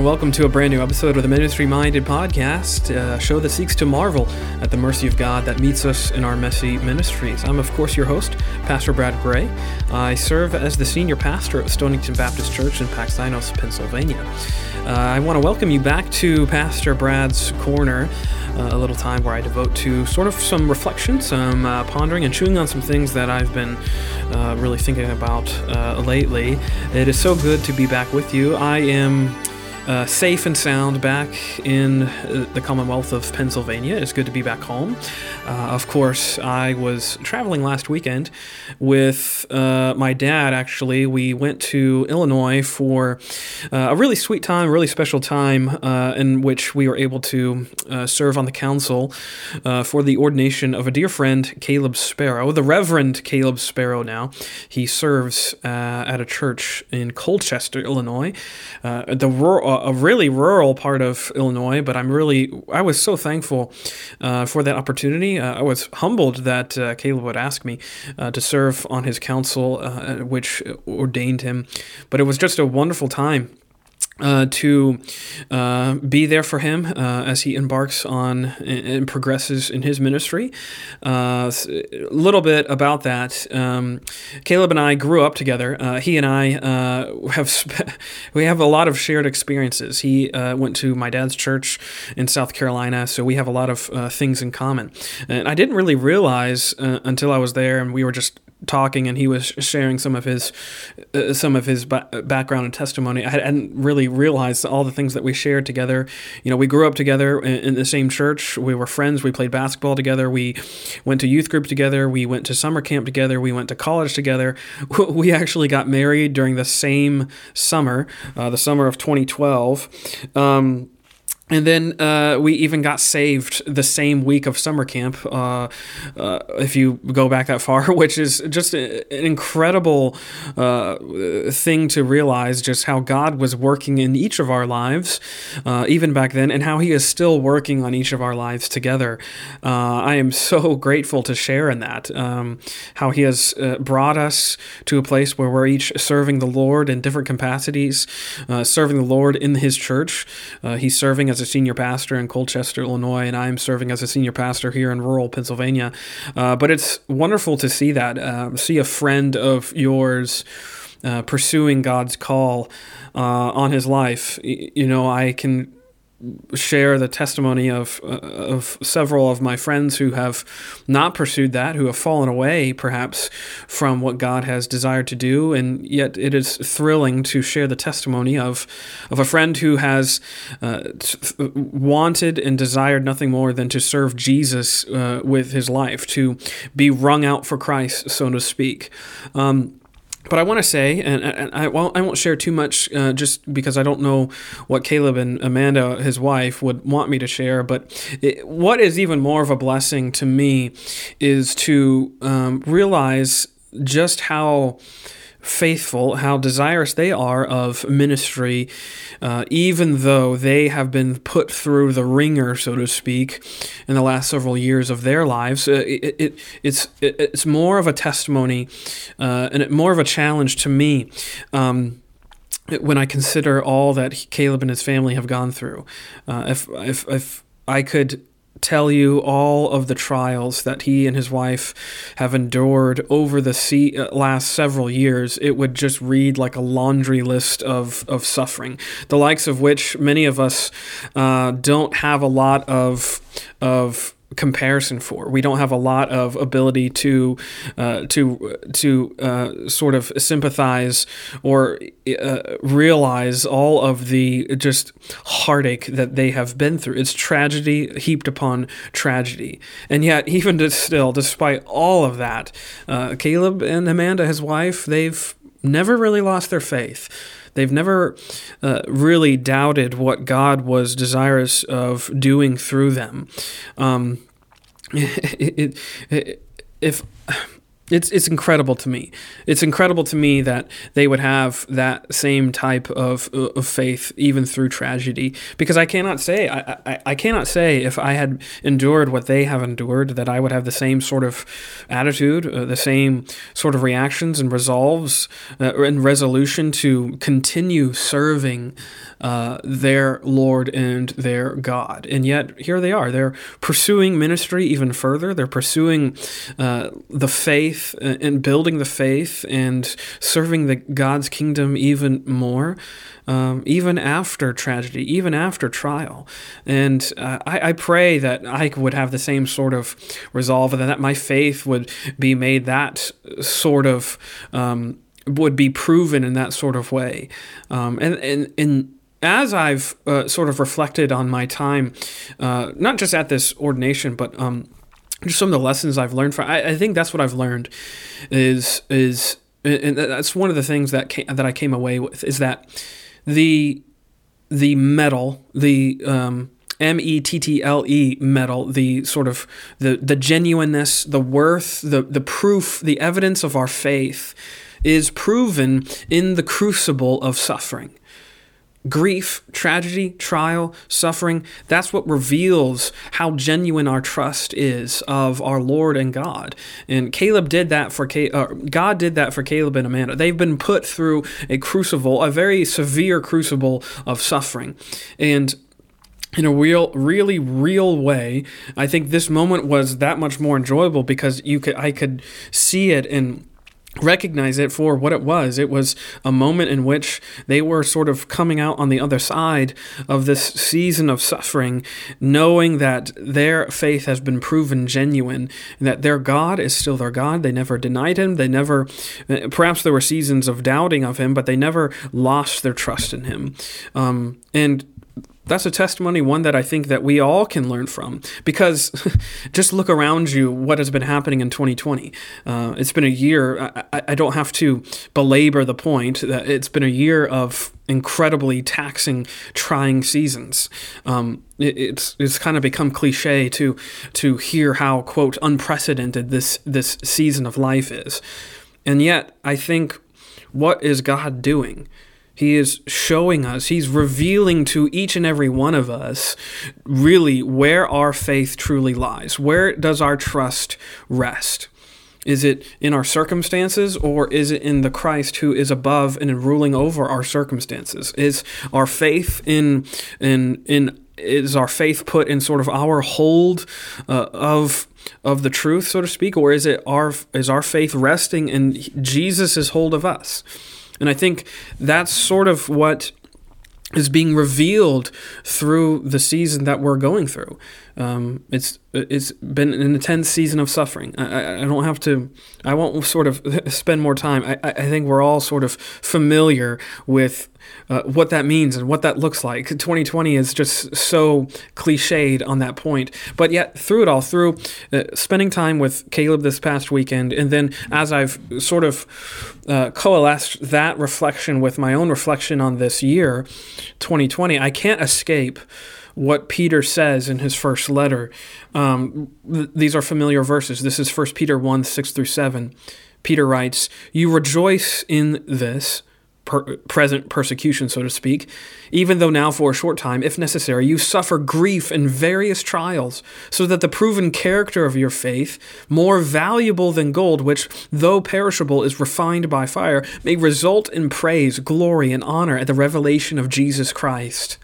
And welcome to a brand new episode of the Ministry Minded Podcast, a show that seeks to marvel at the mercy of God that meets us in our messy ministries. I'm, of course, your host, Pastor Brad Gray. I serve as the senior pastor at Stonington Baptist Church in Paxinos, Pennsylvania. Uh, I want to welcome you back to Pastor Brad's Corner, uh, a little time where I devote to sort of some reflection, some uh, pondering, and chewing on some things that I've been uh, really thinking about uh, lately. It is so good to be back with you. I am uh, safe and sound back in uh, the Commonwealth of Pennsylvania. It's good to be back home. Uh, of course, I was traveling last weekend with uh, my dad, actually. We went to Illinois for uh, a really sweet time, a really special time uh, in which we were able to serve on the council for the ordination of a dear friend, Caleb Sparrow, the Reverend Caleb Sparrow now. He serves at a church in Colchester, Illinois. the rural a really rural part of Illinois, but I'm really I was so thankful uh, for that opportunity. Uh, I was humbled that uh, Caleb would ask me uh, to serve on his council, uh, which ordained him. But it was just a wonderful time uh, to uh, be there for him uh, as he embarks on and progresses in his ministry. Uh, a little bit about that. Um, Caleb and I grew up together. Uh, he and I uh, have sp- we have a lot of shared experiences. He went to my dad's church in South Carolina, so we have a lot of things in common. And I didn't really realize until I was there, and we were just talking and he was sharing some of his uh, some of his ba- background and testimony. I hadn't really realized all the things that we shared together. You know we grew up together in, in, the same church. We were friends. We played basketball together. We went to youth group together. We went to summer camp together. We went to college together. We actually got married during the same summer uh, the summer of 2012 um, and then uh, we even got saved the same week of summer camp, uh, uh, if you go back that far, which is just an incredible uh, thing to realize just how God was working in each of our lives, uh, even back then, and how He is still working on each of our lives together. Uh, I am so grateful to share in that, um, how He has brought us to a place where we're each serving the Lord in different capacities, serving the Lord in His church. he's serving as a senior pastor in Colchester, Illinois, and I'm serving as a senior pastor here in rural Pennsylvania. Uh, but it's wonderful to see that, uh, see a friend of yours. Uh, pursuing God's call uh, on his life, you know, I can share the testimony of uh, of several of my friends who have not pursued that, who have fallen away perhaps from what God has desired to do, and yet it is thrilling to share the testimony of of a friend who has uh, wanted and desired nothing more than to serve Jesus uh, with his life, to be wrung out for Christ, so to speak. Um, but I want to say, and, and I, well, I won't share too much uh, just because I don't know what Caleb and Amanda, his wife, would want me to share. But it, what is even more of a blessing to me is to um, realize just how faithful, how desirous they are of ministry, uh, even though they have been put through the ringer, so to speak, in the last several years of their lives. Uh, it, it, it's it, it's more of a testimony uh, and more of a challenge to me. Um, when I consider all that Caleb and his family have gone through, uh, if if if I could tell you all of the trials that he and his wife have endured over the uh, last several years, it would just read like a laundry list of, of suffering, the likes of which many of us uh, don't have a lot of of comparison for. We don't have a lot of ability to uh, to to uh, sort of sympathize or uh, realize all of the just heartache that they have been through. It's tragedy heaped upon tragedy, and yet even still, despite all of that, uh, Caleb and Amanda, his wife, they've never really lost their faith. They've never uh, really doubted what God was desirous of doing through them. Um, it, it, it, if it's it's incredible to me. It's incredible to me that they would have that same type of, of faith even through tragedy. Because I cannot say I, I, I cannot say if I had endured what they have endured that I would have the same sort of attitude, uh, the same sort of reactions and resolves uh, and resolution to continue serving uh, their Lord and their God. And yet here they are. They're pursuing ministry even further. They're pursuing uh, the faith faith uh, and building the faith and serving the God's kingdom even more, um, even after tragedy, even after trial. And uh, I, I, pray that I would have the same sort of resolve, and that my faith would be made that sort of um, would be proven in that sort of way. Um, and and and as I've uh, sort of reflected on my time, uh, not just at this ordination, but um, just some of the lessons I've learned from. I, I think that's what I've learned is is and that's one of the things that came, that I came away with is that the the metal the um, M E T T L E mettle the sort of the the genuineness the worth the the proof the evidence of our faith is proven in the crucible of suffering grief, tragedy, trial, suffering, that's what reveals how genuine our trust is of our Lord and God. And Caleb did that for uh, God did that for Caleb and Amanda. They've been put through a crucible, a very severe crucible of suffering. And in a real really real way i think this moment was that much more enjoyable because you could i could see it in recognize it for what it was. It was a moment in which they were sort of coming out on the other side of this season of suffering, knowing that their faith has been proven genuine, that their God is still their God. They never denied him. They never, perhaps there were seasons of doubting of him, but they never lost their trust in him. Um, and that's a testimony one that I think that we all can learn from because just look around you what has been happening in 2020 uh, it's been a year I, I, don't have to belabor the point that it's been a year of incredibly taxing trying seasons. Um, it, it's it's kind of become cliche to to hear how quote unprecedented this this season of life is. And yet I think what is God doing he is showing us, He's revealing to each and every one of us really where our faith truly lies. Where does our trust rest? Is it in our circumstances or is it in the Christ who is above and ruling over our circumstances? Is our faith in in in is our faith put in sort of our hold uh, of of the truth, so to speak, or is it our is our faith resting in Jesus' hold of us? And I think that's sort of what is being revealed through the season that we're going through. Um, it's it's been an intense season of suffering. I, I, don't have to. I won't sort of spend more time. I, I think we're all sort of familiar with uh, what that means and what that looks like. 2020 is just so cliched on that point. But yet, through it all, through uh, spending time with Caleb this past weekend, and then as I've sort of uh, coalesced that reflection with my own reflection on this year, 2020, I can't escape what Peter says in his first letter. Um, th- these are familiar verses. This is 1 Peter 1 6 through 7. Peter writes, You rejoice in this per- present persecution, so to speak, even though now for a short time, if necessary, you suffer grief and various trials, so that the proven character of your faith, more valuable than gold, which, though perishable, is refined by fire, may result in praise, glory, and honor at the revelation of Jesus Christ.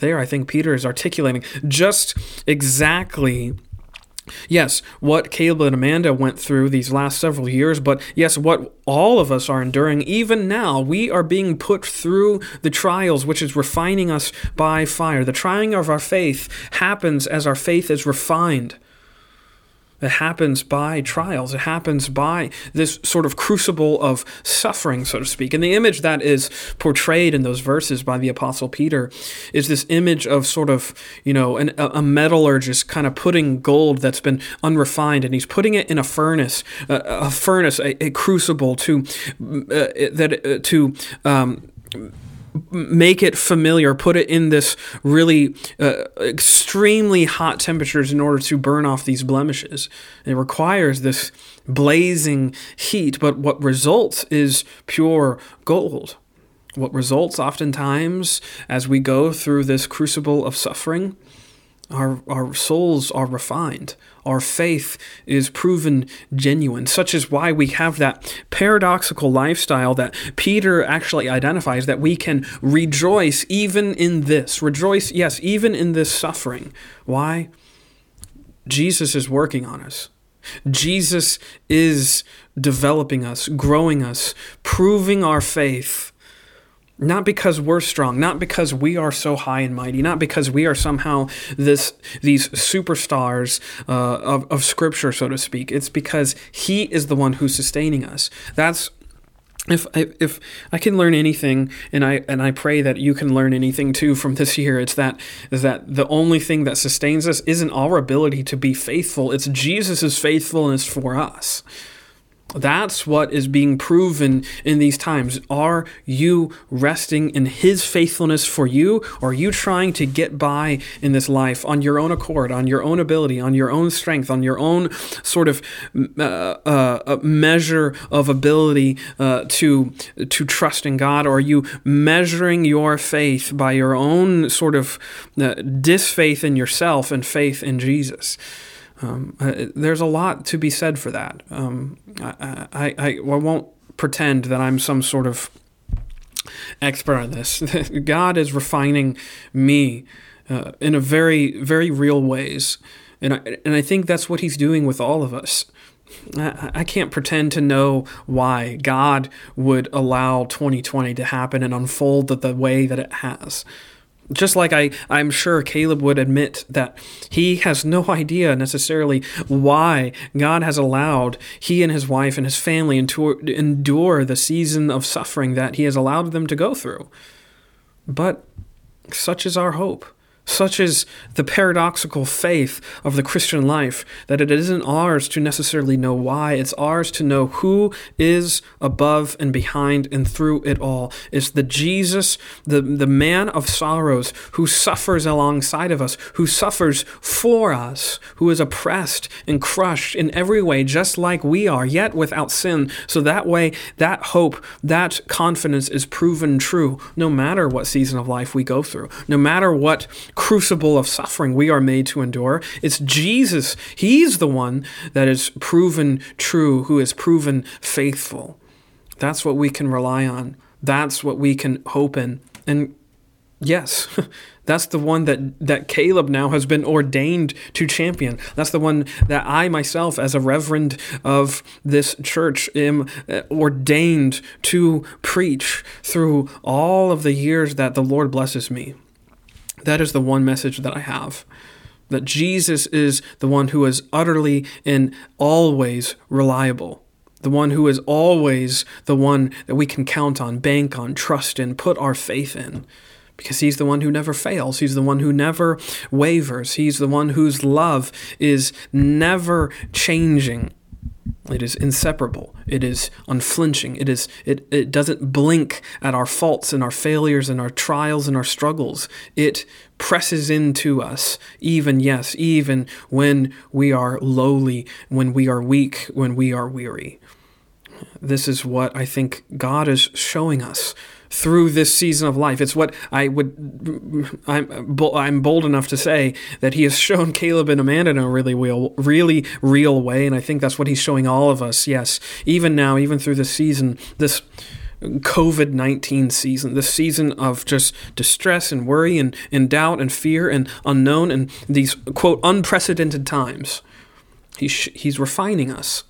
There, I think Peter is articulating just exactly Yes, what Caleb and Amanda went through these last several years, but yes, what all of us are enduring, even now, we are being put through the trials, which is refining us by fire. The trying of our faith happens as our faith is refined. It happens by trials. It happens by this sort of crucible of suffering, so to speak. And the image that is portrayed in those verses by the Apostle Peter is this image of sort of, you know, an, a metallurgist kind of putting gold that's been unrefined and he's putting it in a furnace, a, a furnace, a, a, crucible to, uh, that, uh, to, um, make it familiar, put it in this really uh, extremely hot temperatures in order to burn off these blemishes. It requires this blazing heat, but what results is pure gold. What results oftentimes as we go through this crucible of suffering, our, our souls are refined. Our faith is proven genuine. Such is why we have that paradoxical lifestyle that Peter actually identifies that we can rejoice even in this. Rejoice, yes, even in this suffering. Why? Jesus is working on us. Jesus is developing us, growing us, proving our faith not because we're strong, not because we are so high and mighty, not because we are somehow this these superstars uh, of, of Scripture, so to speak. It's because He is the one who's sustaining us. That's if if I can learn anything, and I and I pray that you can learn anything too from this year, it's that that the only thing that sustains us isn't our ability to be faithful. It's Jesus' faithfulness for us. That's what is being proven in these times. Are you resting in His faithfulness for you, or are you trying to get by in this life on your own accord, on your own ability, on your own strength, on your own sort of uh, uh, measure of ability uh, to to trust in God, or are you measuring your faith by your own sort of uh, disfaith in yourself and faith in Jesus? Um, uh, there's a lot to be said for that. Um, I, I, I, I won't pretend that I'm some sort of expert on this. God is refining me uh, in a very, very real ways. And I, and I think that's what he's doing with all of us. I, I can't pretend to know why God would allow 2020 to happen and unfold the way that it has. Just like I, I'm sure Caleb would admit that he has no idea necessarily why God has allowed he and his wife and his family to endure the season of suffering that he has allowed them to go through. But such is our hope. Such is the paradoxical faith of the Christian life that it isn't ours to necessarily know why, it's ours to know who is above and behind and through it all. It's the Jesus, the, the man of sorrows, who suffers alongside of us, who suffers for us, who is oppressed and crushed in every way, just like we are, yet without sin. So that way, that hope, that confidence is proven true no matter what season of life we go through, no matter what crucible of suffering we are made to endure. It's Jesus. He's the one that is proven true, who is proven faithful. That's what we can rely on. That's what we can hope in. And yes, that's the one that, that Caleb now has been ordained to champion. That's the one that I myself, as a reverend of this church, am uh, ordained to preach through all of the years that the Lord blesses me. That is the one message that I have. That Jesus is the one who is utterly and always reliable. The one who is always the one that we can count on, bank on, trust in, put our faith in. Because he's the one who never fails. He's the one who never wavers. He's the one whose love is never changing. It is inseparable. It is unflinching. It is it, it doesn't blink at our faults and our failures and our trials and our struggles. It presses into us, even yes, even when we are lowly, when we are weak, when we are weary. This is what I think God is showing us through this season of life. It's what I would, I'm, I'm bold enough to say that he has shown Caleb and Amanda in a really real, really real way. And I think that's what he's showing all of us. Yes, even now, even through this season, this COVID 19 season, this season of just distress and worry and, and doubt and fear and unknown and these, quote, unprecedented times. He's, he's refining us,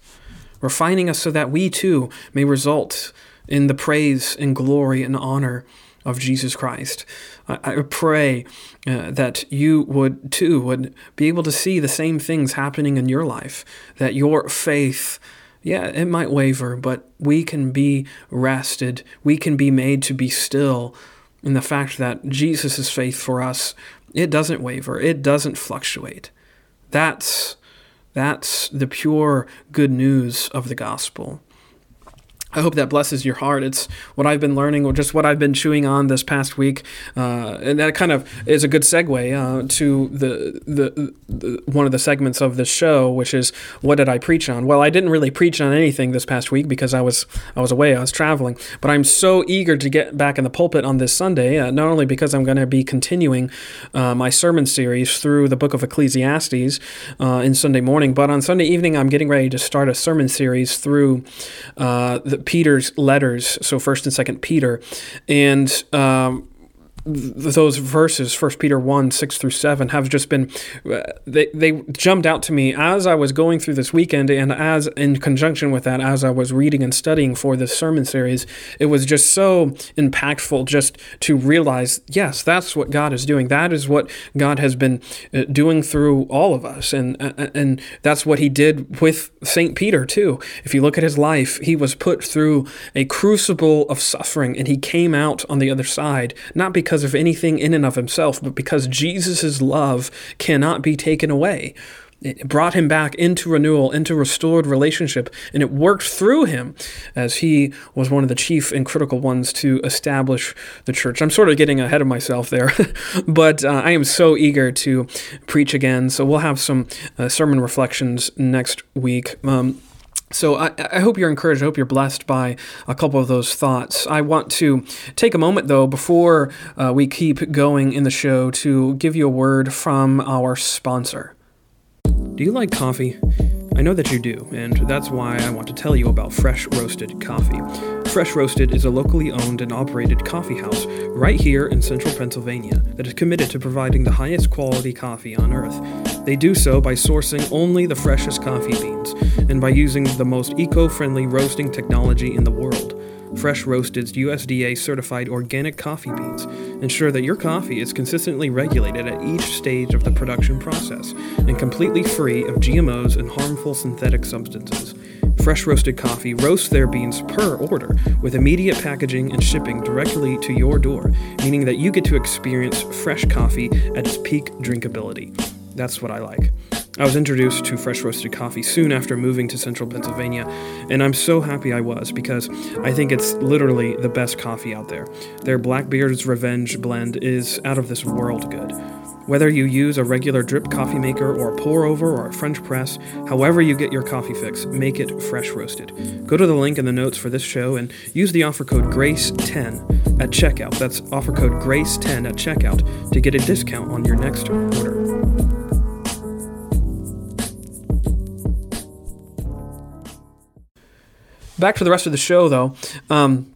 refining us so that we too may result in the praise and glory and honor of Jesus Christ. I, pray uh, that you would too would be able to see the same things happening in your life, that your faith yeah, it might waver, but we can be rested. We can be made to be still in the fact that Jesus' faith for us, it doesn't waver, it doesn't fluctuate. That's that's the pure good news of the gospel. I hope that blesses your heart. It's what I've been learning, or just what I've been chewing on this past week, uh, and that kind of is a good segue uh, to the, the, the one of the segments of this show, which is what did I preach on? Well, I didn't really preach on anything this past week because I was I was away, I was traveling. But I'm so eager to get back in the pulpit on this Sunday, uh, not only because I'm going to be continuing uh, my sermon series through the book of Ecclesiastes uh, in Sunday morning, but on Sunday evening I'm getting ready to start a sermon series through uh, the Peter's letters, so First and Second Peter, and um, those verses, First Peter 1, 6 through 7, have just been, uh, they, they jumped out to me as I was going through this weekend, and as in conjunction with that, as I was reading and studying for this sermon series, it was just so impactful just to realize, yes, that's what God is doing. That is what God has been uh, doing through all of us, and, uh, and that's what He did with St. Peter, too. If you look at his life, he was put through a crucible of suffering, and he came out on the other side, not because because of anything in and of himself, but because Jesus' love cannot be taken away. It brought him back into renewal, into restored relationship, and it worked through him as he was one of the chief and critical ones to establish the church. I'm sort of getting ahead of myself there, but uh, I am so eager to preach again. So we'll have some uh, sermon reflections next week. Um, so I, I, hope you're encouraged. I hope you're blessed by a couple of those thoughts. I want to take a moment, though, before uh, we keep going in the show, to give you a word from our sponsor. Do you like coffee? I know that you do, and that's why I want to tell you about Fresh Roasted Coffee. Fresh Roasted is a locally owned and operated coffee house right here in central Pennsylvania that is committed to providing the highest quality coffee on earth. They do so by sourcing only the freshest coffee beans and by using the most eco friendly roasting technology in the world. Fresh Roasted's USDA certified organic coffee beans ensure that your coffee is consistently regulated at each stage of the production process and completely free of GMOs and harmful synthetic substances. Fresh Roasted Coffee roasts their beans per order with immediate packaging and shipping directly to your door, meaning that you get to experience fresh coffee at its peak drinkability. That's what I like. I was introduced to fresh roasted coffee soon after moving to central Pennsylvania, and I'm so happy I was because I think it's literally the best coffee out there. Their Blackbeard's Revenge blend is out of this world good. Whether you use a regular drip coffee maker or a pour over or a French press, however you get your coffee fix, make it fresh roasted. Go to the link in the notes for this show and use the offer code GRACE10 at checkout. That's offer code GRACE10 at checkout to get a discount on your next order. Back to the rest of the show, though. Um,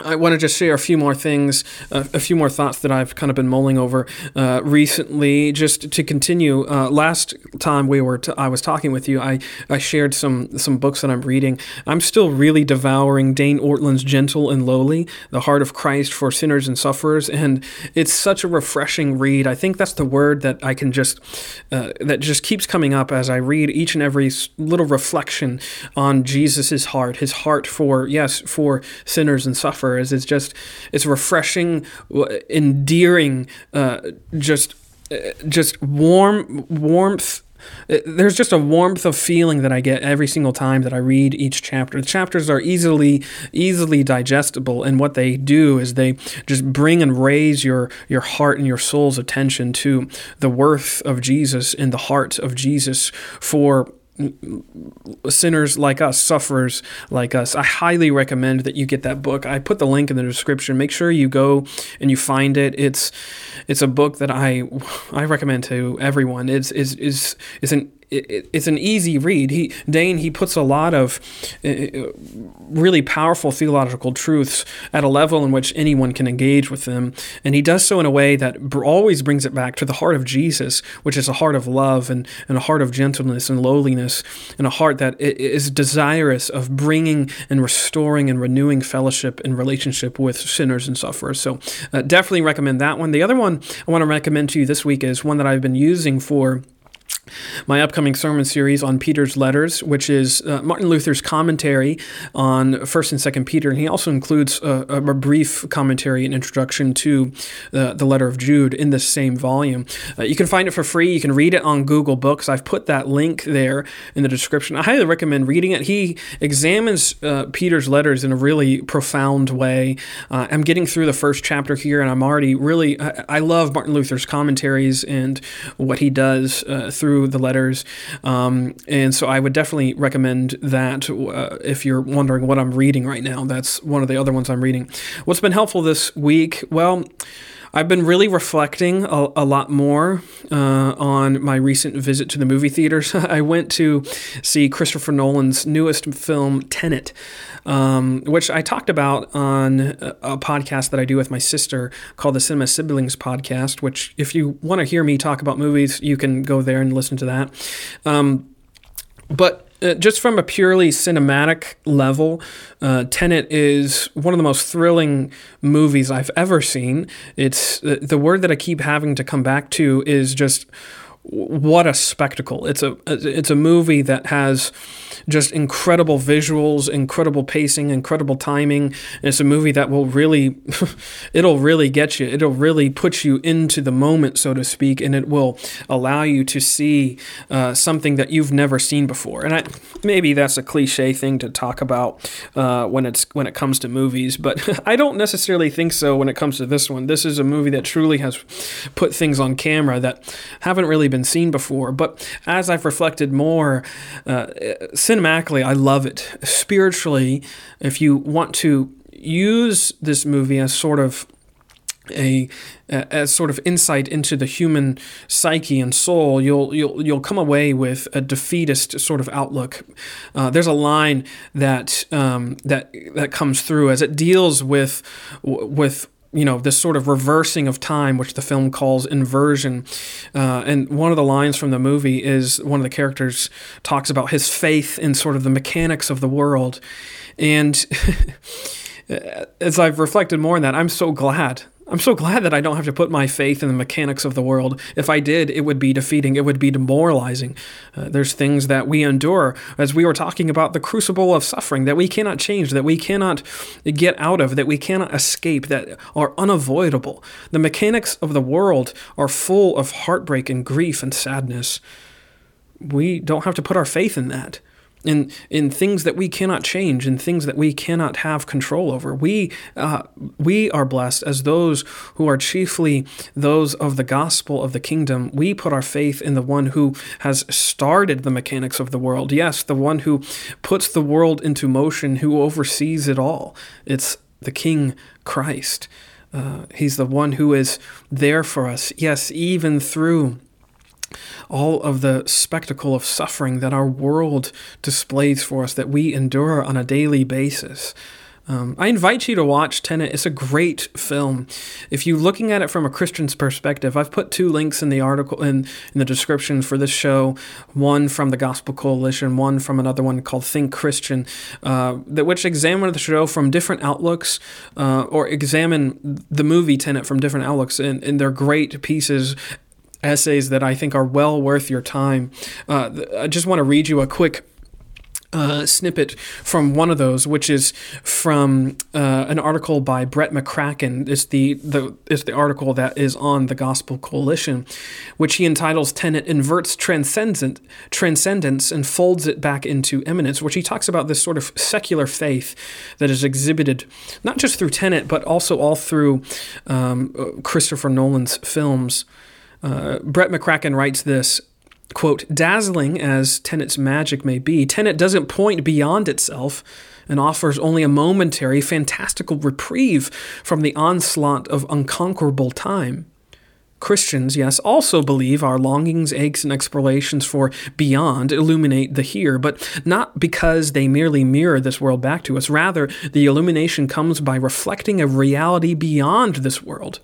I want to just share a few more things, uh, a few more thoughts that I've kind of been mulling over uh, recently. Just to continue, uh, last time we were, t- I was talking with you, I, I shared some some books that I'm reading. I'm still really devouring Dane Ortlund's "Gentle and Lowly: The Heart of Christ for Sinners and Sufferers," and it's such a refreshing read. I think that's the word that I can just uh, that just keeps coming up as I read each and every little reflection on Jesus's heart, his heart for yes for sinners and sufferers is it's just it's refreshing, endearing, uh, just uh, just warm warmth uh, there's just a warmth of feeling that I get every single time that I read each chapter. The chapters are easily easily digestible, and what they do is they just bring and raise your your heart and your soul's attention to the worth of Jesus and the heart of Jesus for sinners like us, sufferers like us. I highly recommend that you get that book. I put the link in the description. Make sure you go and you find it. It's it's a book that I I recommend to everyone. It's is is is an it, it's an easy read. He Dane he puts a lot of uh, uh, really powerful theological truths at a level in which anyone can engage with them, and he does so in a way that always brings it back to the heart of Jesus, which is a heart of love and, and a heart of gentleness and lowliness, and a heart that is desirous of bringing and restoring and renewing fellowship and relationship with sinners and sufferers. So uh, definitely recommend that one. The other one I want to recommend to you this week is one that I've been using for my upcoming sermon series on Peter's letters, which is uh, Martin Luther's commentary on First and Second Peter, and he also includes a, a brief commentary and introduction to uh, the letter of Jude in this same volume. Uh, you can find it for free. You can read it on Google Books. I've put that link there in the description. I highly recommend reading it. He examines uh, Peter's letters in a really profound way. Uh, I'm getting through the first chapter here, and I'm already really I, I love Martin Luther's commentaries and what he does uh, through through the letters. Um, and so I would definitely recommend that uh, if you're wondering what I'm reading right now. That's one of the other ones I'm reading. What's been helpful this week? Well, I've been really reflecting a, a lot more uh, on my recent visit to the movie theaters. I went to see Christopher Nolan's newest film, Tenet, um, which I talked about on a, a, podcast that I do with my sister called the Cinema Siblings Podcast, which, if you want to hear me talk about movies, you can go there and listen to that. Um, but uh, just from a purely cinematic level, uh, Tenet is one of the most thrilling movies I've ever seen. It's uh, the word that I keep having to come back to is just what a spectacle! It's a it's a movie that has just incredible visuals, incredible pacing, incredible timing. And it's a movie that will really, it'll really get you. It'll really put you into the moment, so to speak, and it will allow you to see uh, something that you've never seen before. And I, maybe that's a cliche thing to talk about uh, when it's when it comes to movies, but I don't necessarily think so when it comes to this one. This is a movie that truly has put things on camera that haven't really been seen before. But as I've reflected more, uh, cinematically, I love it. Spiritually, if you want to use this movie as sort of a as sort of insight into the human psyche and soul, you'll you'll you'll come away with a defeatist sort of outlook. Uh, there's a line that um, that that comes through as it deals with with you know this sort of reversing of time which the film calls inversion. Uh, and one of the lines from the movie is one of the characters talks about his faith in sort of the mechanics of the world. And as i've reflected more on that i'm so glad I'm so glad that I don't have to put my faith in the mechanics of the world. If I did, it would be defeating, it would be demoralizing. Uh, there's things that we endure, as we were talking about the crucible of suffering, that we cannot change, that we cannot get out of, that we cannot escape, that are unavoidable. The mechanics of the world are full of heartbreak and grief and sadness. We don't have to put our faith in that in in things that we cannot change, in things that we cannot have control over. We uh, we are blessed as those who are chiefly those of the gospel of the kingdom. We put our faith in the one who has started the mechanics of the world. Yes, the one who puts the world into motion, who oversees it all. It's the King Christ. Uh, he's the one who is there for us. Yes, even through all of the spectacle of suffering that our world displays for us, that we endure on a daily basis. Um, I invite you to watch Tenet. It's a great film. If you're looking at it from a Christian's perspective, I've put two links in the article in, in the description for this show. One from the Gospel Coalition, one from another one called Think Christian, uh, that which examine the show from different outlooks, uh, or examine the movie Tenet from different outlooks, and, and they're great pieces essays that I think are well worth your time. Uh, I just want to read you a quick uh, snippet from one of those, which is from uh, an article by Brett McCracken. It's the, the it's the article that is on the Gospel Coalition, which he entitles "Tenet inverts transcendent transcendence and folds it back into immanence," which he talks about this sort of secular faith that is exhibited not just through Tenet, but also all through um, Christopher Nolan's films. Uh, Brett McCracken writes this quote, dazzling as Tenet's magic may be, Tenet doesn't point beyond itself and offers only a momentary, fantastical reprieve from the onslaught of unconquerable time. Christians, yes, also believe our longings, aches, and explorations for beyond illuminate the here, but not because they merely mirror this world back to us. Rather, the illumination comes by reflecting a reality beyond this world.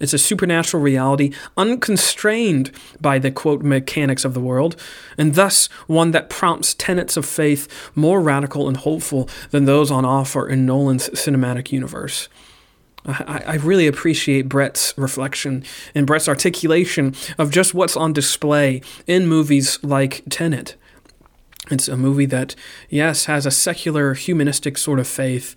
It's a supernatural reality unconstrained by the quote mechanics of the world, and thus one that prompts tenets of faith more radical and hopeful than those on offer in Nolan's cinematic universe. I, I really appreciate Brett's reflection and Brett's articulation of just what's on display in movies like Tenet. It's a movie that, yes, has a secular, humanistic sort of faith,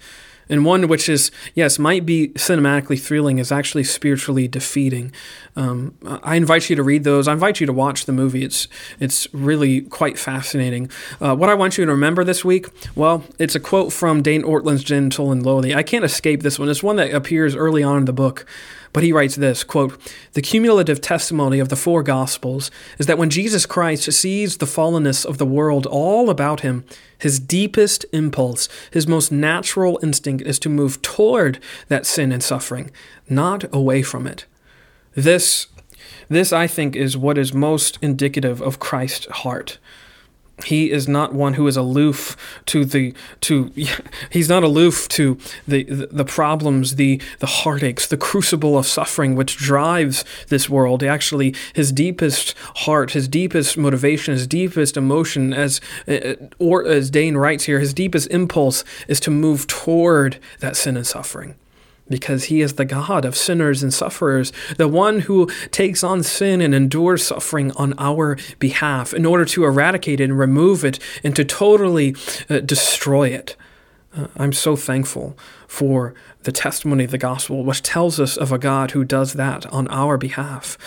and one which is yes might be cinematically thrilling is actually spiritually defeating. Um, i invite you to read those. I invite you to watch the movie. It's it's really quite fascinating. Uh, what i want you to remember this week well it's a quote from dane ortlund's gentle and lowly. I can't escape this one. It's one that appears early on in the book but he writes this quote, The cumulative testimony of the four Gospels is that when Jesus Christ sees the fallenness of the world all about him, his deepest impulse, his most natural instinct is to move toward that sin and suffering, not away from it. This, this I think, is what is most indicative of Christ's heart he is not one who is aloof to the to he's not aloof to the, the, problems the the heartaches the crucible of suffering which drives this world. Actually his deepest heart his deepest motivation his deepest emotion as uh, or as Dane writes here his deepest impulse is to move toward that sin and suffering because he is the God of sinners and sufferers, the one who takes on sin and endures suffering on our behalf in order to eradicate it and remove it and to totally uh, destroy it. Uh, I'm so thankful for the testimony of the gospel, which tells us of a God who does that on our behalf.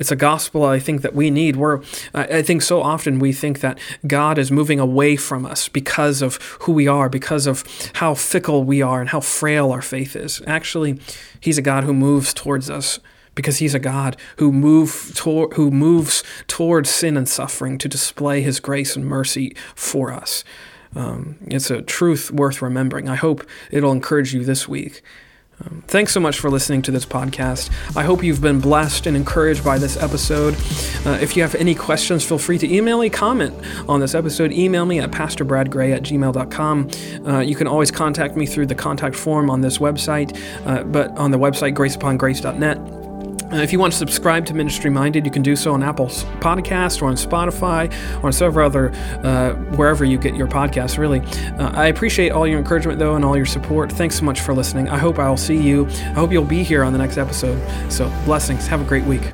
It's a gospel I think that we need. Where I think so often we think that God is moving away from us because of who we are, because of how fickle we are and how frail our faith is. Actually, He's a God who moves towards us because he's a God who move who moves towards sin and suffering to display his grace and mercy for us. Um, it's a truth worth remembering. I hope it'll encourage you this week. Um, thanks so much for listening to this podcast. I hope you've been blessed and encouraged by this episode. Uh, if you have any questions, feel free to email me, comment on this episode. Email me at pastorbradgray at gmail.com. Uh, you can always contact me through the contact form on this website, uh, but on the website graceupongrace.net. If you want to subscribe to Ministry Minded, you can do so on Apple Podcast or on Spotify or on several other, uh, wherever you get your podcasts, really. Uh, I appreciate all your encouragement, though, and all your support. Thanks so much for listening. I hope I'll see you. I hope you'll be here on the next episode. So, blessings. Have a great week.